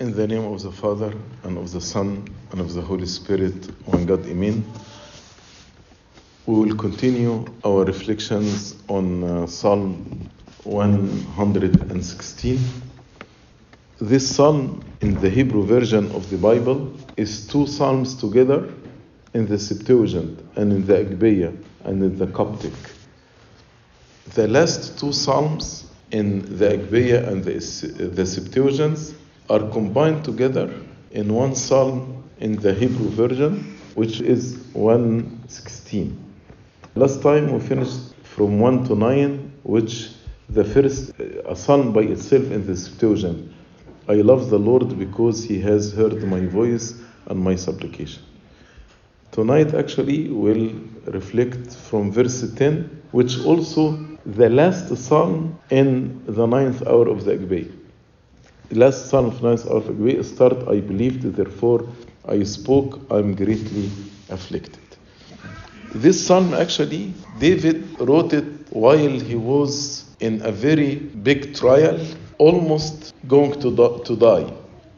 In the name of the Father, and of the Son, and of the Holy Spirit, one God, Amen. We will continue our reflections on uh, Psalm 116. This psalm in the Hebrew version of the Bible is two psalms together in the Septuagint and in the Agpeya and in the Coptic. The last two psalms in the Agpeya and the, the Septuagint are combined together in one psalm in the Hebrew version, which is 116. Last time we finished from 1 to 9, which the first, uh, a psalm by itself in the Septuagint. I love the Lord because he has heard my voice and my supplication. Tonight, actually, we'll reflect from verse 10, which also the last psalm in the ninth hour of the Agpeya. Last psalm of hour of Agpeya start, I believed, therefore I spoke, I'm greatly afflicted. This psalm, actually, David wrote it while he was in a very big trial, almost going to, to die.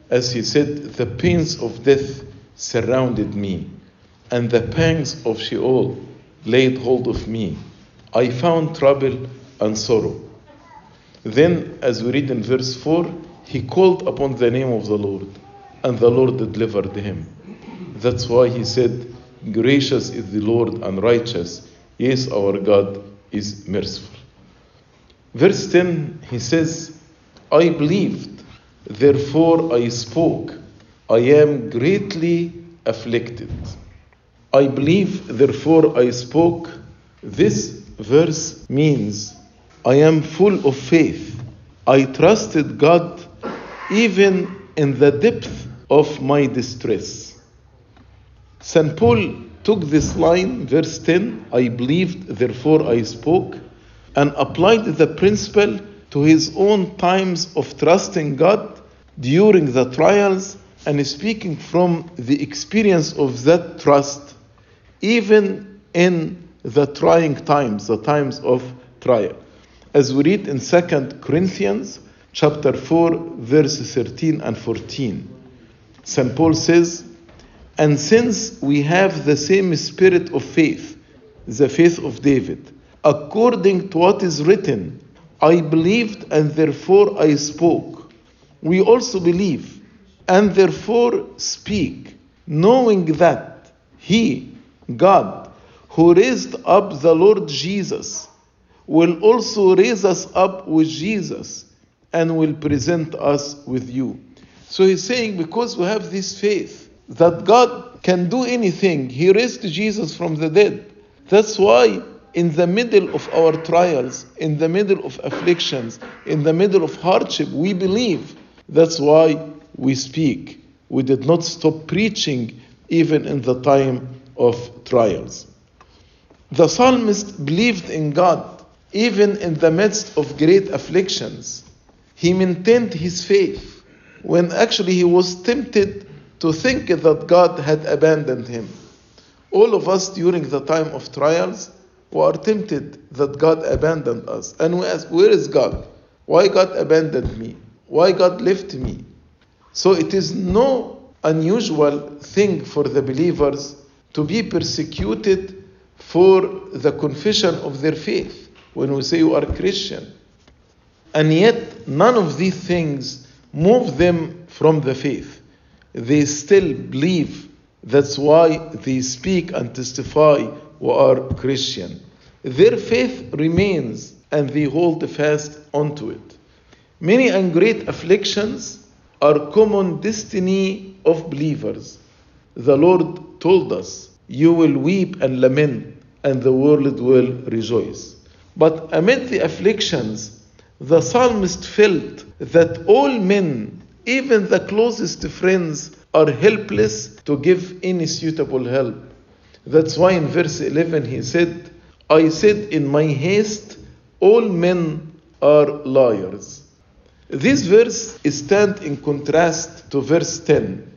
As he said, the pains of death surrounded me, and the pangs of Sheol laid hold of me. I found trouble and sorrow. Then, as we read in verse 4, he called upon the name of the Lord, and the Lord delivered him. That's why he said, Gracious is the Lord and righteous. Yes, our God is merciful. Verse 10, he says, I believed, therefore I spoke. I am greatly afflicted. I believe, therefore I spoke. This verse means I am full of faith. I trusted God even in the depth of my distress. St. Paul took this line, verse 10, I believed, therefore I spoke, and applied the principle to his own times of trusting God during the trials and speaking from the experience of that trust, even in the trying times, the times of trial. As we read in 2 Corinthians chapter 4, verse 13 and 14, St. Paul says, And since we have the same spirit of faith, the faith of David, according to what is written, I believed and therefore I spoke. We also believe and therefore speak, knowing that He, God, who raised up the Lord Jesus, will also raise us up with Jesus and will present us with you. So he's saying, because we have this faith that God can do anything, He raised Jesus from the dead. That's why in the middle of our trials, in the middle of afflictions, in the middle of hardship, we believe. That's why we speak. We did not stop preaching even in the time of trials. The psalmist believed in God even in the midst of great afflictions. He maintained his faith when actually he was tempted to think that God had abandoned him. All of us during the time of trials we are tempted that God abandoned us. And we ask, Where is God? Why God abandoned me? Why God left me? So it is no unusual thing for the believers to be persecuted for the confession of their faith when we say you are Christian. And yet, none of these things move them from the faith. They still believe. That's why they speak and testify who are Christian. Their faith remains and they hold fast onto it. Many and great afflictions are common destiny of believers. The Lord told us, You will weep and lament, and the world will rejoice. But amid the afflictions, the psalmist felt that all men, even the closest friends, are helpless to give any suitable help. That's why in verse 11 he said, I said in my haste, all men are liars. This verse stands in contrast to verse 10.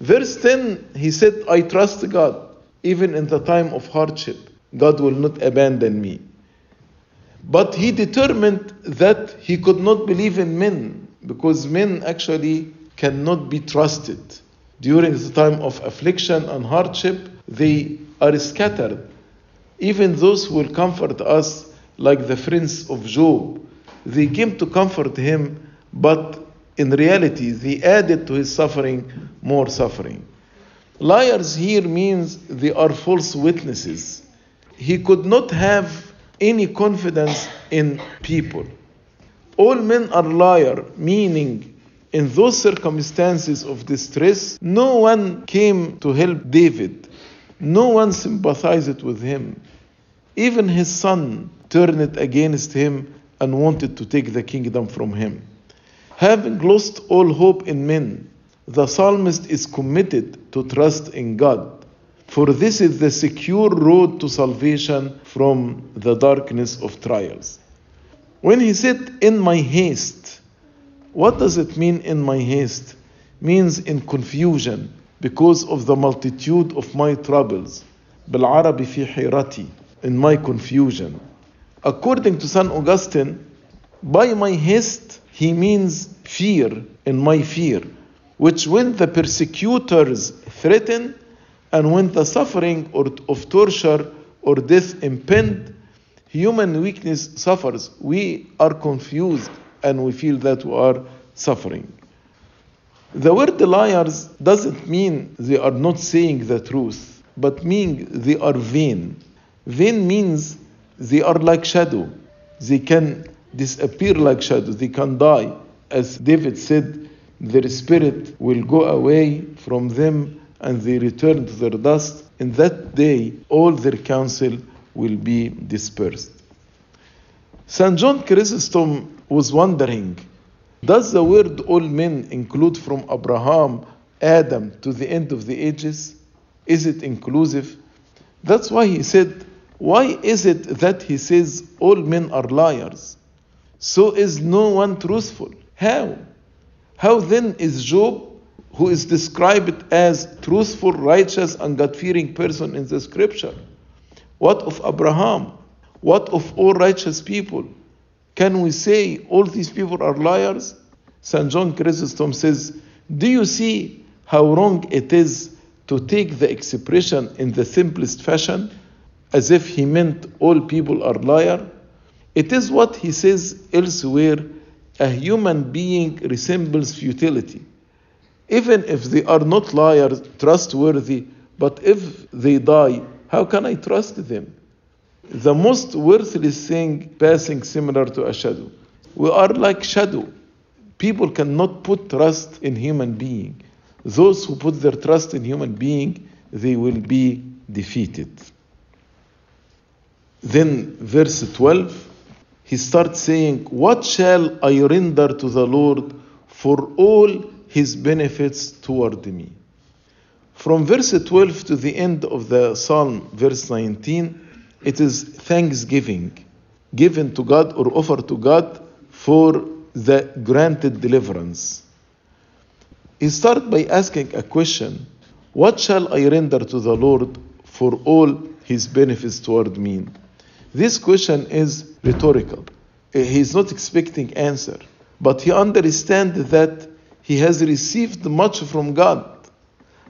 Verse 10, he said, I trust God, even in the time of hardship. God will not abandon me. But he determined that he could not believe in men, because men actually cannot be trusted. During the time of affliction and hardship, they are scattered. Even those who will comfort us, like the friends of Job, they came to comfort him, but in reality, they added to his suffering more suffering. Liars here means they are false witnesses. He could not have any confidence in people. All men are liar, meaning in those circumstances of distress, no one came to help David. No one sympathized with him. Even his son turned against him and wanted to take the kingdom from him. Having lost all hope in men, the psalmist is committed to trust in God, for this is the secure road to salvation from the darkness of trials. When he said, In my haste, what does it mean in my haste? Means in confusion because of the multitude of my troubles. بالعربي في حيرتي in my confusion. According to St. Augustine, by my haste, he means fear in my fear, which when the persecutors threaten and when the suffering or of torture or death impend, human weakness suffers. We are confused and we feel that we are suffering. The word liars doesn't mean they are not saying the truth, but mean they are vain. Vain means they are like shadow. They can disappear like shadow. They can die. As David said, their spirit will go away from them and they return to their dust. In that day, all their counsel will be dispersed. St. John Chrysostom was wondering Does the word all men include from Abraham, Adam to the end of the ages? Is it inclusive? That's why he said, Why is it that he says all men are liars? So is no one truthful. How? How then is Job, who is described as truthful, righteous, and God fearing person in the scripture? What of Abraham? What of all righteous people? Can we say all these people are liars? St. John Chrysostom says, Do you see how wrong it is to take the expression in the simplest fashion, as if he meant all people are liar? It is what he says elsewhere a human being resembles futility. Even if they are not liars, trustworthy, but if they die, how can I trust them? The most worthless thing passing similar to a shadow. We are like shadow. People cannot put trust in human being. Those who put their trust in human being, they will be defeated. Then verse 12, he starts saying, What shall I render to the Lord for all his benefits toward me? From verse 12 to the end of the Psalm, verse 19, it is thanksgiving given to God or offered to God for the granted deliverance. He starts by asking a question What shall I render to the Lord for all his benefits toward me? This question is rhetorical. He is not expecting answer, but he understands that he has received much from God,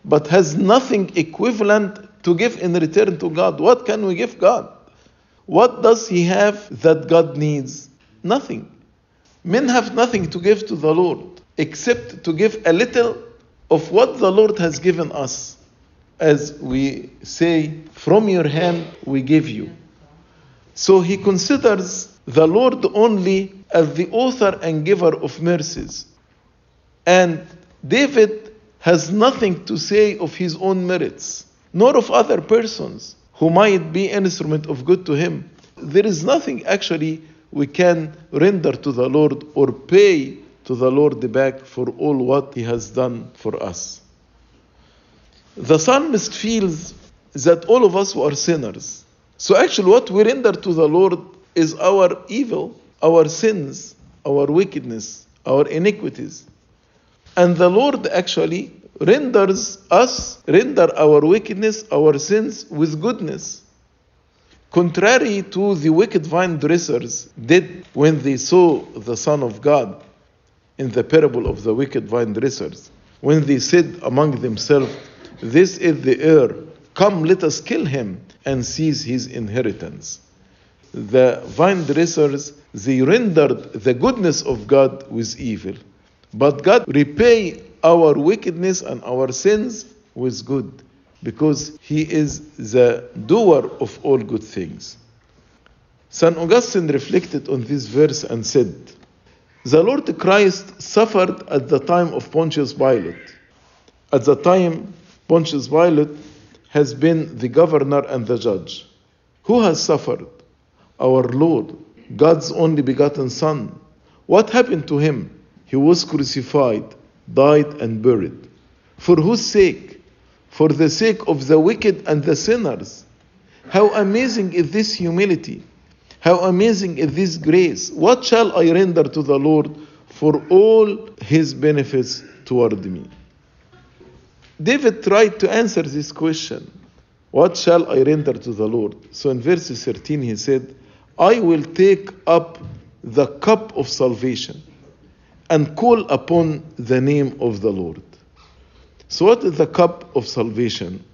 but has nothing equivalent to give in return to God. What can we give God? What does he have that God needs? Nothing. Men have nothing to give to the Lord except to give a little of what the Lord has given us. As we say, from your hand we give you. So he considers the Lord only as the author and giver of mercies. And David has nothing to say of his own merits, nor of other persons who might be an instrument of good to him. There is nothing actually we can render to the Lord or pay to the Lord back for all what he has done for us. The psalmist feels that all of us are sinners. So actually what we render to the Lord is our evil, our sins, our wickedness, our iniquities. And the Lord actually renders us, render our wickedness, our sins with goodness. Contrary to the wicked vine dressers did when they saw the Son of God. in the parable of the wicked vine dressers, when they said among themselves, This is the heir, come let us kill him and seize his inheritance. The vine dressers, they rendered the goodness of God with evil. But God repay our wickedness and our sins with good, because He is the doer of all good things. St. Augustine reflected on this verse and said, The Lord Christ suffered at the time of Pontius Pilate. At the time, Pontius Pilate has been the governor and the judge. Who has suffered? Our Lord, God's only begotten Son. What happened to him? He was crucified, died, and buried. For whose sake? For the sake of the wicked and the sinners. How amazing is this humility! How amazing is this grace! What shall I render to the Lord for all his benefits toward me? David tried to answer this question What shall I render to the Lord? So in verse 13 he said, I will take up the cup of salvation and call upon the name of the Lord. So, what is the cup of salvation?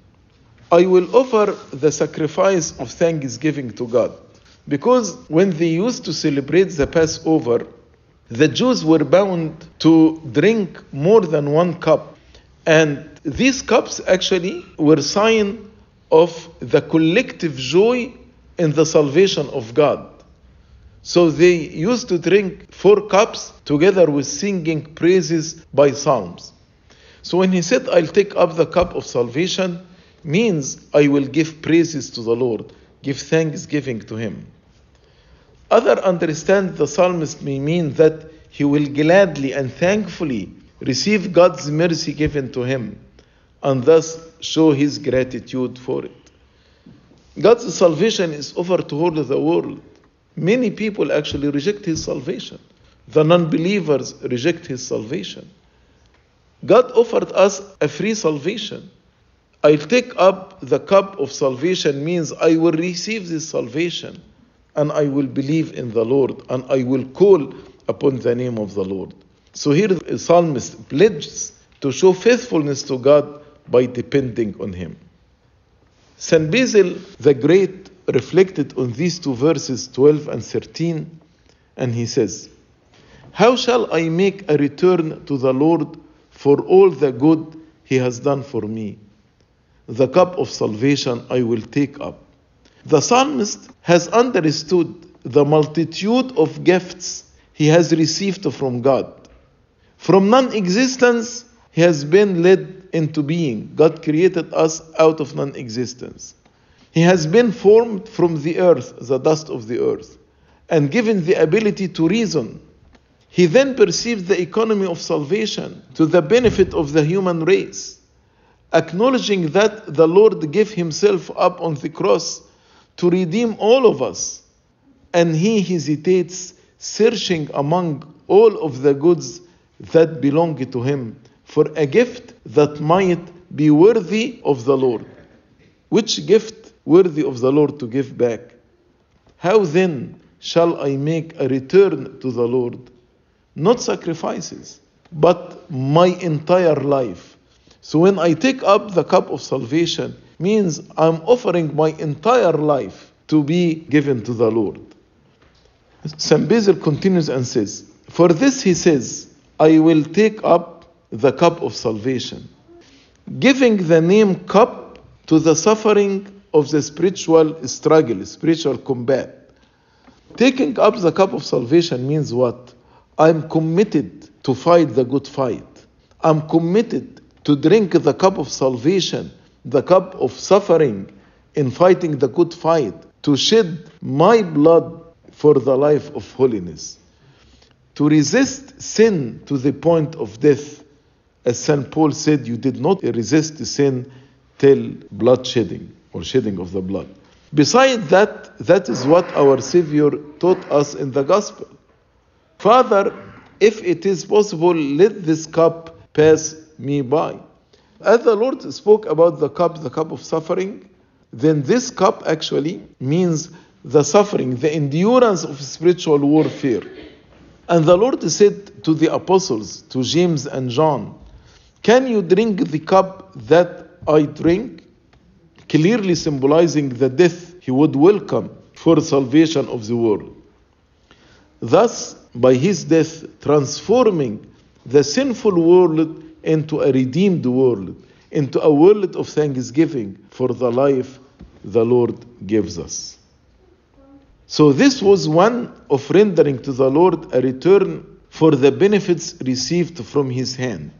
I will offer the sacrifice of thanksgiving to God. Because when they used to celebrate the Passover, the Jews were bound to drink more than one cup. And these cups actually were sign of the collective joy in the salvation of God. So they used to drink four cups together with singing praises by psalms. So when he said, I'll take up the cup of salvation, means I will give praises to the Lord, give thanksgiving to him. Other understand the psalmist may mean that he will gladly and thankfully receive God's mercy given to him and thus show his gratitude for it. God's salvation is offered to all the world. Many people actually reject his salvation. The non believers reject his salvation. God offered us a free salvation. I'll take up the cup of salvation means I will receive this salvation and I will believe in the Lord and I will call upon the name of the Lord. So here the psalmist pledges to show faithfulness to God by depending on him. St. Basil the Great reflected on these two verses 12 and 13 and he says, How shall I make a return to the Lord for all the good he has done for me? The cup of salvation I will take up. The psalmist has understood the multitude of gifts he has received from God. From non existence, he has been led into being. God created us out of non existence. He has been formed from the earth, the dust of the earth, and given the ability to reason. He then perceived the economy of salvation to the benefit of the human race, acknowledging that the Lord gave himself up on the cross to redeem all of us. And he hesitates, searching among all of the goods that belong to him for a gift that might be worthy of the Lord. Which gift worthy of the Lord to give back? How then shall I make a return to the Lord? Not sacrifices, but my entire life. So when I take up the cup of salvation, means I'm offering my entire life to be given to the Lord. St. Continues and says, For this he says, I will take up the cup of salvation, giving the name cup to the suffering of the spiritual struggle, spiritual combat. Taking up the cup of salvation means what? I'm committed to fight the good fight. I'm committed to drink the cup of salvation, the cup of suffering in fighting the good fight, to shed my blood for the life of holiness, to resist sin to the point of death. As St. Paul said, you did not resist sin till blood shedding or shedding of the blood. Besides that, that is what our Savior taught us in the Gospel. Father, if it is possible, let this cup pass me by. As the Lord spoke about the cup, the cup of suffering, then this cup actually means the suffering, the endurance of spiritual warfare. And the Lord said to the apostles, to James and John, Can you drink the cup that I drink? Clearly symbolizing the death he would welcome for salvation of the world. Thus, by his death, transforming the sinful world into a redeemed world, into a world of thanksgiving for the life the Lord gives us. So, this was one of rendering to the Lord a return for the benefits received from his hand,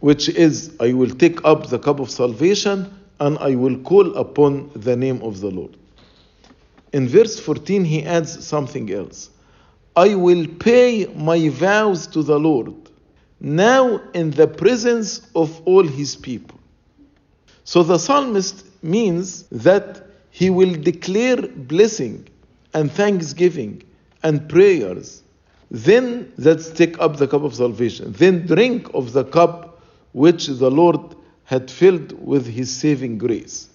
which is, I will take up the cup of salvation and I will call upon the name of the Lord. In verse 14, he adds something else I will pay my vows to the Lord now in the presence of all his people. So the psalmist means that he will declare blessing and thanksgiving and prayers. Then let's take up the cup of salvation. Then drink of the cup which the Lord had filled with his saving grace.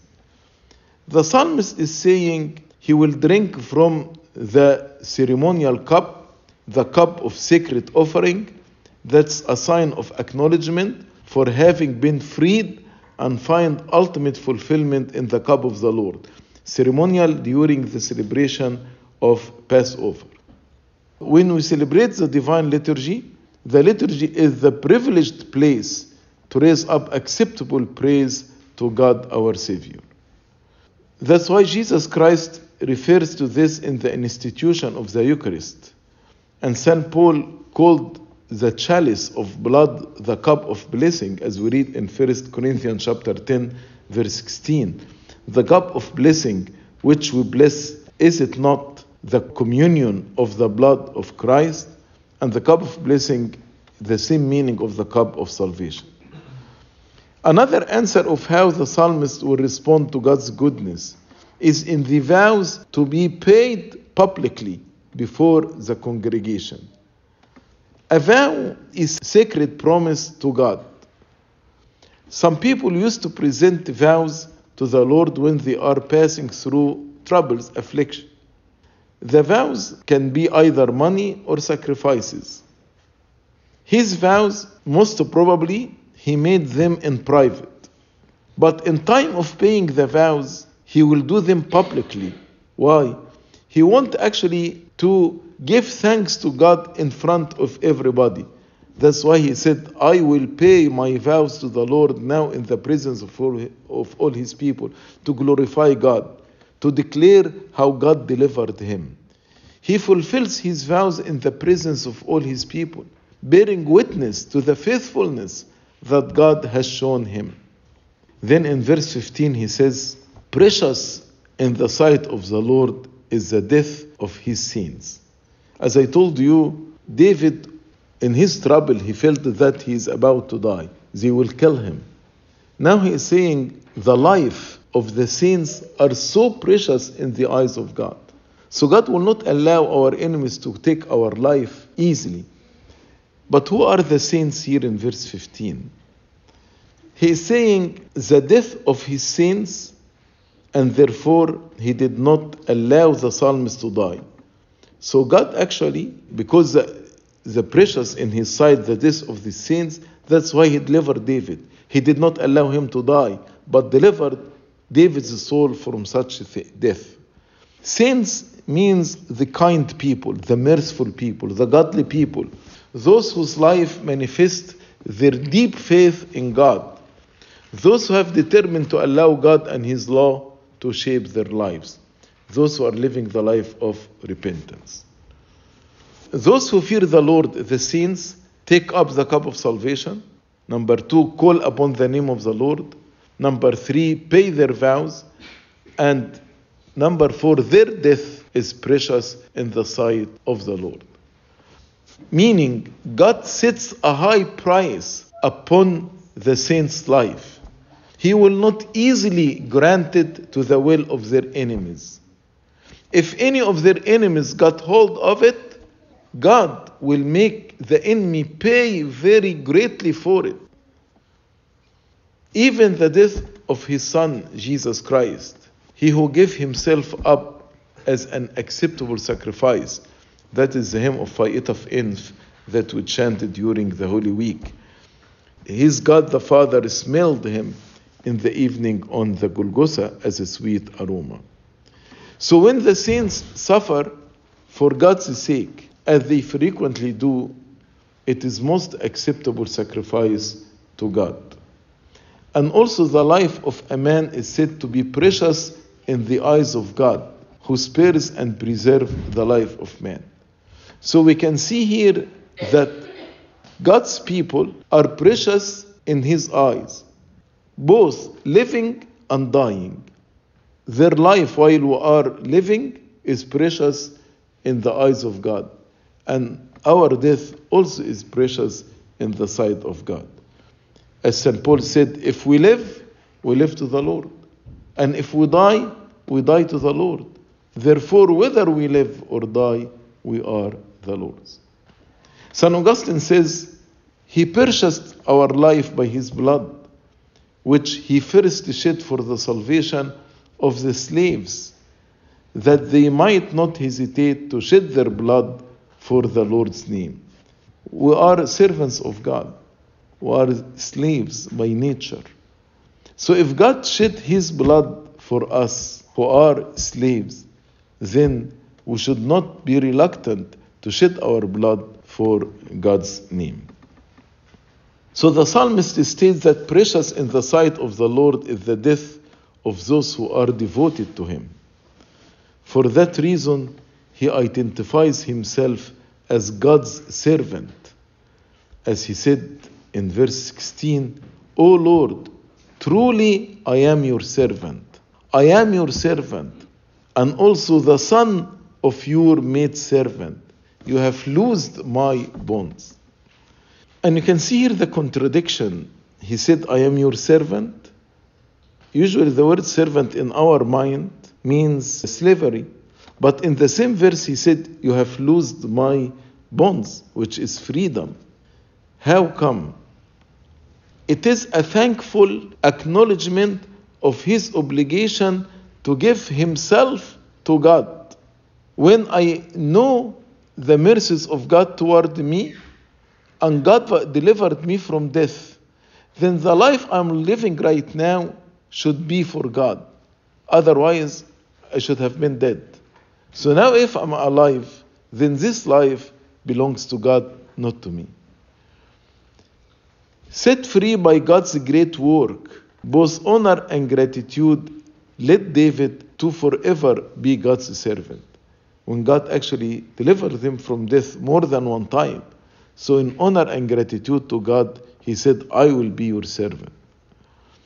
The psalmist is saying he will drink from the ceremonial cup, the cup of sacred offering. That's a sign of acknowledgement for having been freed and find ultimate fulfillment in the cup of the Lord. Ceremonial during the celebration of Passover. When we celebrate the divine liturgy, the liturgy is the privileged place to raise up acceptable praise to God our Savior. That's why Jesus Christ refers to this in the institution of the Eucharist. And St. Paul called the chalice of blood the cup of blessing, as we read in 1 Corinthians chapter 10, verse 16. The cup of blessing which we bless, is it not the communion of the blood of Christ? And the cup of blessing, the same meaning of the cup of salvation. Another answer of how the psalmist will respond to God's goodness is in the vows to be paid publicly before the congregation. A vow is a sacred promise to God. Some people used to present vows to the Lord when they are passing through troubles, affliction. The vows can be either money or sacrifices. His vows, most probably, he made them in private. But in time of paying the vows, he will do them publicly. Why? He wants actually to give thanks to God in front of everybody. That's why he said, I will pay my vows to the Lord now in the presence of all, of all his people to glorify God, to declare how God delivered him. He fulfills his vows in the presence of all his people, bearing witness to the faithfulness that God has shown him. Then in verse 15 he says, Precious in the sight of the Lord is the death of his sins. As I told you, David, in his trouble, he felt that he is about to die. They will kill him. Now he is saying the life of the saints are so precious in the eyes of God. So God will not allow our enemies to take our life easily. But who are the saints here in verse 15? He is saying the death of his saints, and therefore he did not allow the psalmist to die. So God actually, because the, the precious in his sight, the death of the saints, that's why he delivered David. He did not allow him to die, but delivered David's soul from such death. Saints means the kind people, the merciful people, the godly people, those whose life manifest their deep faith in God, those who have determined to allow God and His law to shape their lives, those who are living the life of repentance. Those who fear the Lord, the saints, take up the cup of salvation. Number two, call upon the name of the Lord. Number three, pay their vows. And number four, their death is precious in the sight of the Lord. Meaning, God sets a high price upon the saint's life. He will not easily grant it to the will of their enemies. If any of their enemies got hold of it, God will make the enemy pay very greatly for it. Even the death of his son, Jesus Christ, he who gave himself up as an acceptable sacrifice, That is the hymn of Fa'itaf Inf that we chanted during the Holy Week. His God the Father smelled him in the evening on the Golgotha as a sweet aroma. So when the saints suffer for God's sake, as they frequently do, it is most acceptable sacrifice to God. And also the life of a man is said to be precious in the eyes of God, who spares and preserves the life of man. So we can see here that God's people are precious in his eyes, both living and dying. Their life while we are living is precious in the eyes of God. And our death also is precious in the sight of God. As St. Paul said, if we live, we live to the Lord. And if we die, we die to the Lord. Therefore, whether we live or die, we are the Lord's. St. Augustine says, He purchased our life by His blood, which He first shed for the salvation of the slaves, that they might not hesitate to shed their blood for the Lord's name. We are servants of God, we are slaves by nature. So if God shed His blood for us who are slaves, then we should not be reluctant to shed our blood for God's name. So the psalmist states that precious in the sight of the Lord is the death of those who are devoted to Him. For that reason, he identifies himself as God's servant. As he said in verse 16, O Lord, truly I am your servant. I am your servant, and also the son of your maid servant. You have loosed my bonds. And you can see here the contradiction. He said, I am your servant. Usually, the word servant in our mind means slavery. But in the same verse, he said, You have loosed my bonds, which is freedom. How come? It is a thankful acknowledgement of his obligation to give himself to God. When I know the mercies of God toward me, and God delivered me from death, then the life I'm living right now should be for God. Otherwise, I should have been dead. So now, if I'm alive, then this life belongs to God, not to me. Set free by God's great work, both honor and gratitude led David to forever be God's servant. When God actually delivered him from death more than one time. So, in honor and gratitude to God, he said, I will be your servant.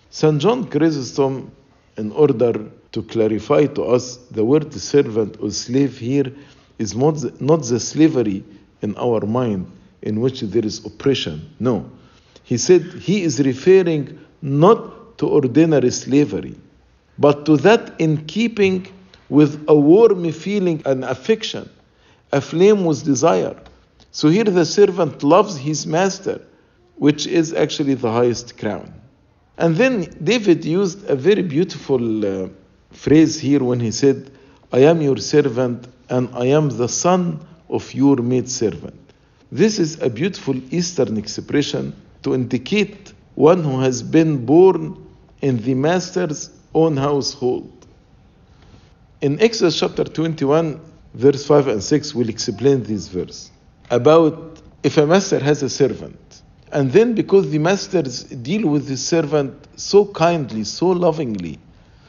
St. John Chrysostom, in order to clarify to us the word servant or slave here is not the, not the slavery in our mind in which there is oppression. No. He said he is referring not to ordinary slavery, but to that in keeping with a warm feeling and affection, aflame with desire. So here the servant loves his master, which is actually the highest crown. And then David used a very beautiful uh, phrase here when he said, I am your servant and I am the son of your maid servant. This is a beautiful Eastern expression to indicate one who has been born in the master's own household. In Exodus chapter 21, verse 5 and 6, we'll explain this verse about if a master has a servant. And then, because the masters deal with the servant so kindly, so lovingly,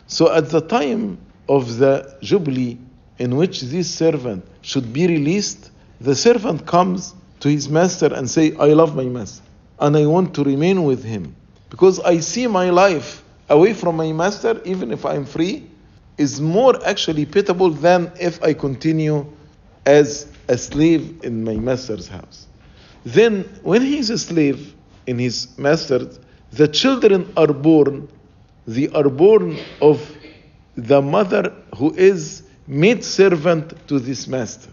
so at the time of the Jubilee in which this servant should be released, the servant comes to his master and say, I love my master and I want to remain with him because I see my life away from my master, even if I'm free, is more actually pitiable than if I continue as a slave in my master's house. Then, when he is a slave in his master, the children are born they are born of the mother who is maid servant to this master.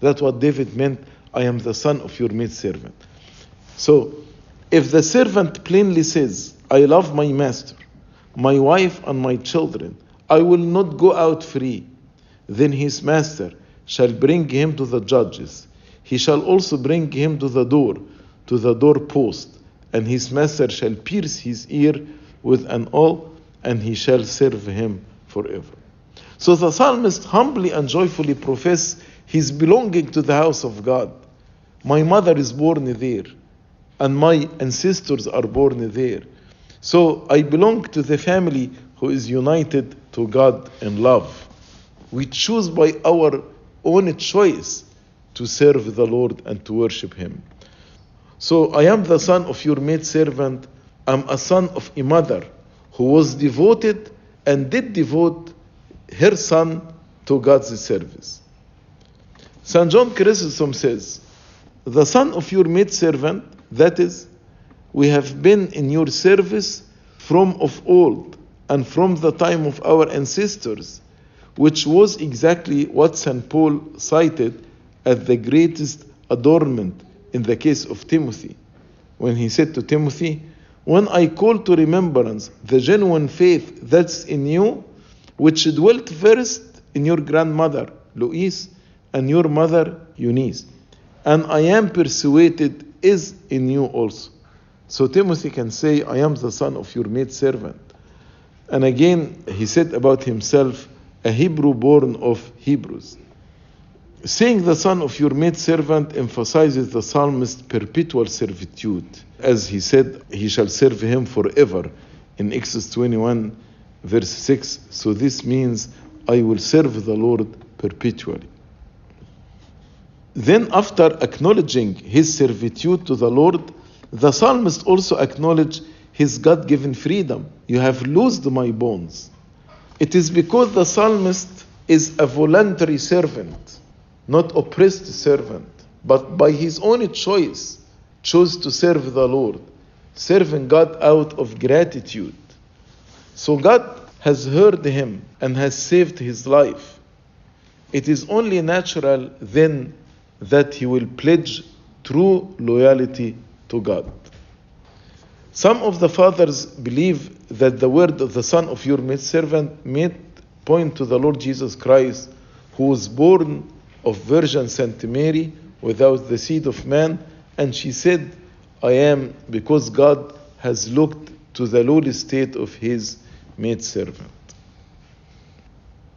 That's what David meant. I am the son of your maid servant. So, if the servant plainly says, I love my master, my wife, and my children, I will not go out free, then his master shall bring him to the judges. He shall also bring him to the door, to the doorpost, and his master shall pierce his ear with an awl, and he shall serve him forever. So the psalmist humbly and joyfully profess his belonging to the house of God. My mother is born there, and my ancestors are born there. So I belong to the family who is united to God in love. We choose by our own choice to serve the Lord and to worship Him. So I am the son of your maidservant. I'm a son of a mother who was devoted and did devote her son to God's service. St. John Chrysostom says, The son of your maidservant, that is, we have been in your service from of old and from the time of our ancestors, which was exactly what St. Paul cited as the greatest adornment in the case of Timothy, when he said to Timothy, When I call to remembrance the genuine faith that's in you, which dwelt first in your grandmother, Lois, and your mother, Eunice, and I am persuaded is in you also. So Timothy can say, I am the son of your maidservant. And again, he said about himself, a Hebrew born of Hebrews. Saying the son of your maidservant emphasizes the psalmist's perpetual servitude. As he said, he shall serve him forever in Exodus 21, verse 6. So this means, I will serve the Lord perpetually. Then, after acknowledging his servitude to the Lord, the psalmist also acknowledged his God given freedom. You have loosed my bonds. It is because the psalmist is a voluntary servant, not oppressed servant, but by his own choice chose to serve the Lord, serving God out of gratitude. So God has heard him and has saved his life. It is only natural then that he will pledge true loyalty to God. Some of the fathers believe that the word of the son of your maidservant may point to the Lord Jesus Christ, who was born of Virgin Saint Mary without the seed of man, and she said, I am because God has looked to the lowly state of his maidservant.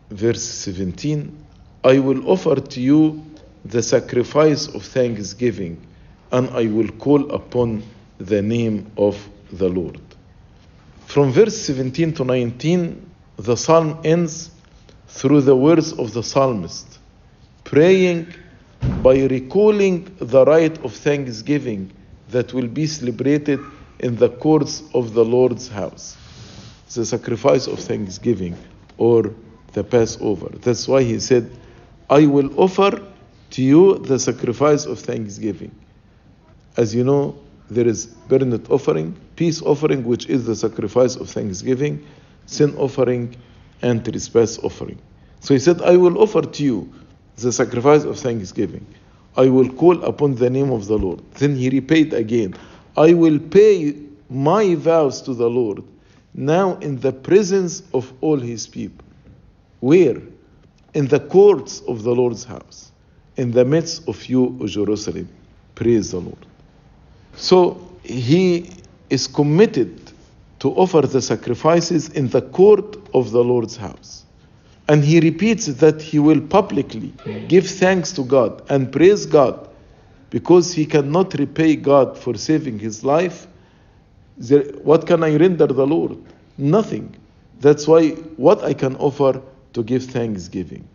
Verse 17 I will offer to you the sacrifice of thanksgiving, and I will call upon the name of the Lord. From verse 17 to 19, the psalm ends through the words of the psalmist, praying by recalling the rite of thanksgiving that will be celebrated in the courts of the Lord's house. The sacrifice of thanksgiving or the Passover. That's why he said, I will offer to you the sacrifice of thanksgiving. As you know, there is burnt offering, peace offering, which is the sacrifice of thanksgiving, sin offering, and trespass offering. So he said, I will offer to you the sacrifice of thanksgiving. I will call upon the name of the Lord. Then he repeated again, I will pay my vows to the Lord now in the presence of all his people. Where? In the courts of the Lord's house, in the midst of you, O Jerusalem. Praise the Lord. So he is committed to offer the sacrifices in the court of the Lord's house. And he repeats that he will publicly give thanks to God and praise God because he cannot repay God for saving his life. What can I render the Lord? Nothing. That's why what I can offer to give thanksgiving.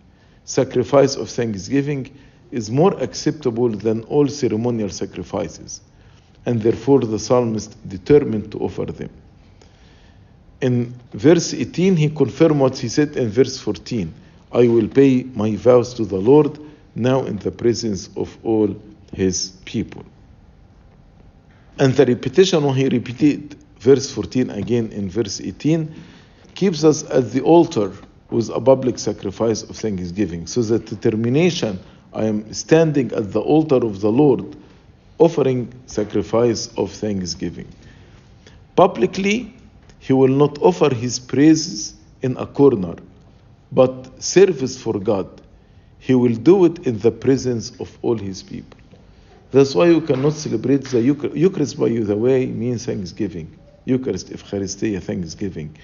Sacrifice of thanksgiving is more acceptable than all ceremonial sacrifices and therefore the psalmist determined to offer them. In verse 18, he confirmed what he said in verse 14 I will pay my vows to the Lord now in the presence of all his people. And the repetition, when he repeated verse 14 again in verse 18, keeps us at the altar with a public sacrifice of thanksgiving. So the determination I am standing at the altar of the Lord offering sacrifice of thanksgiving. Publicly, he will not offer his praises in a corner, but service for God. He will do it in the presence of all His people. That's why you cannot celebrate the Eucharist. By the way, means Thanksgiving. Eucharist, Eucharistia, Thanksgiving.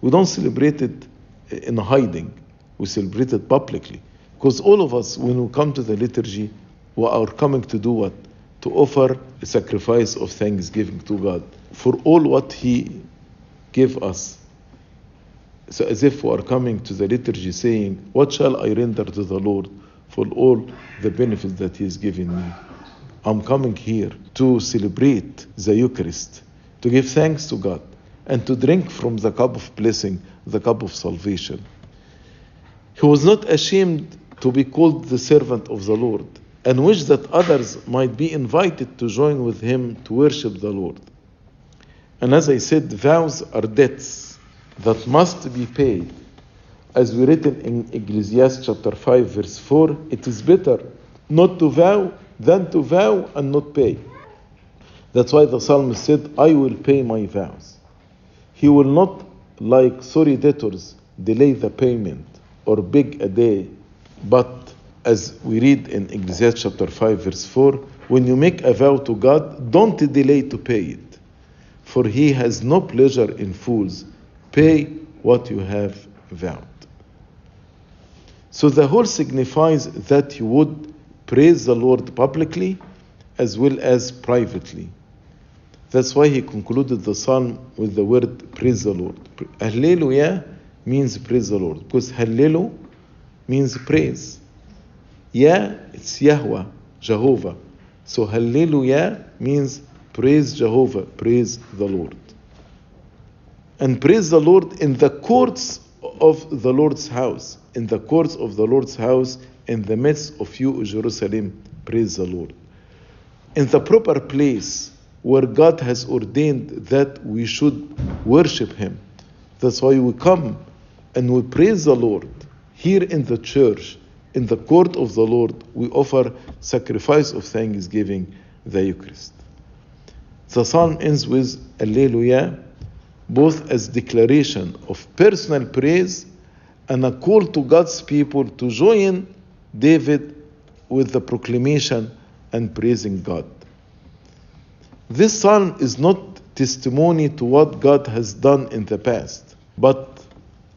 We don't celebrate it in hiding. We celebrate it publicly. Because all of us, when we come to the liturgy, we are coming to do what? To offer a sacrifice of thanksgiving to God for all what He gave us. So as if we are coming to the liturgy saying, What shall I render to the Lord for all the benefits that He has given me? I'm coming here to celebrate the Eucharist, to give thanks to God, and to drink from the cup of blessing, the cup of salvation. He was not ashamed to be called the servant of the Lord, and wished that others might be invited to join with him to worship the Lord. And as I said, vows are debts that must be paid. As we written in Ecclesiastes chapter 5, verse 4, it is better not to vow than to vow and not pay. That's why the psalmist said, I will pay my vows. He will not, like sorry debtors, delay the payment or beg a day, but as we read in Ecclesiastes chapter 5, verse 4, when you make a vow to God, don't delay to pay it, for he has no pleasure in fools. Pay what you have vowed. So the whole signifies that you would praise the Lord publicly as well as privately. That's why he concluded the psalm with the word praise the Lord. Hallelujah means praise the Lord because Hallelu means praise. Yeah, it's Yahweh, Jehovah. So Hallelujah means praise Jehovah, praise the Lord. And praise the Lord in the courts of the Lord's house, in the courts of the Lord's house, in the midst of you, Jerusalem, praise the Lord. In the proper place where God has ordained that we should worship Him. That's why we come and we praise the Lord here in the church, in the court of the Lord. We offer sacrifice of thanksgiving, the Eucharist. The psalm ends with Alleluia, both as declaration of personal praise and a call to God's people to join David with the proclamation and praising God. This psalm is not testimony to what God has done in the past, but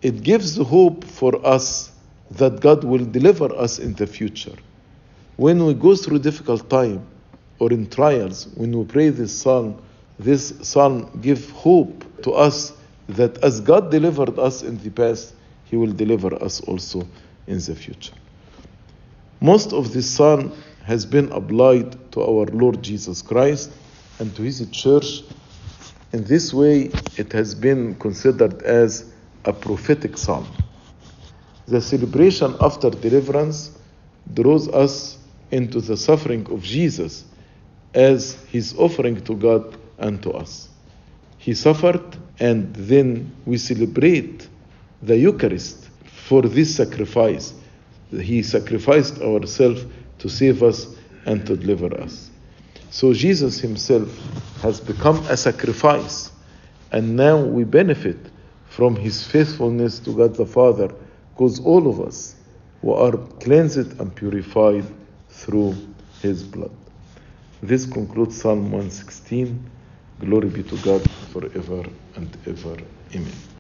it gives hope for us that God will deliver us in the future. When we go through difficult time or in trials, when we pray this psalm, this psalm give hope to us that as God delivered us in the past, He will deliver us also in the future. Most of this psalm has been applied to our Lord Jesus Christ and to His church. In this way, it has been considered as a prophetic psalm. The celebration after deliverance draws us into the suffering of Jesus as his offering to God and to us. He suffered, and then we celebrate the Eucharist for this sacrifice. He sacrificed ourselves to save us and to deliver us. So Jesus himself has become a sacrifice, and now we benefit from his faithfulness to God the Father, because all of us who are cleansed and purified through his blood. This concludes Psalm 116. Glory be to God forever and ever. Amen.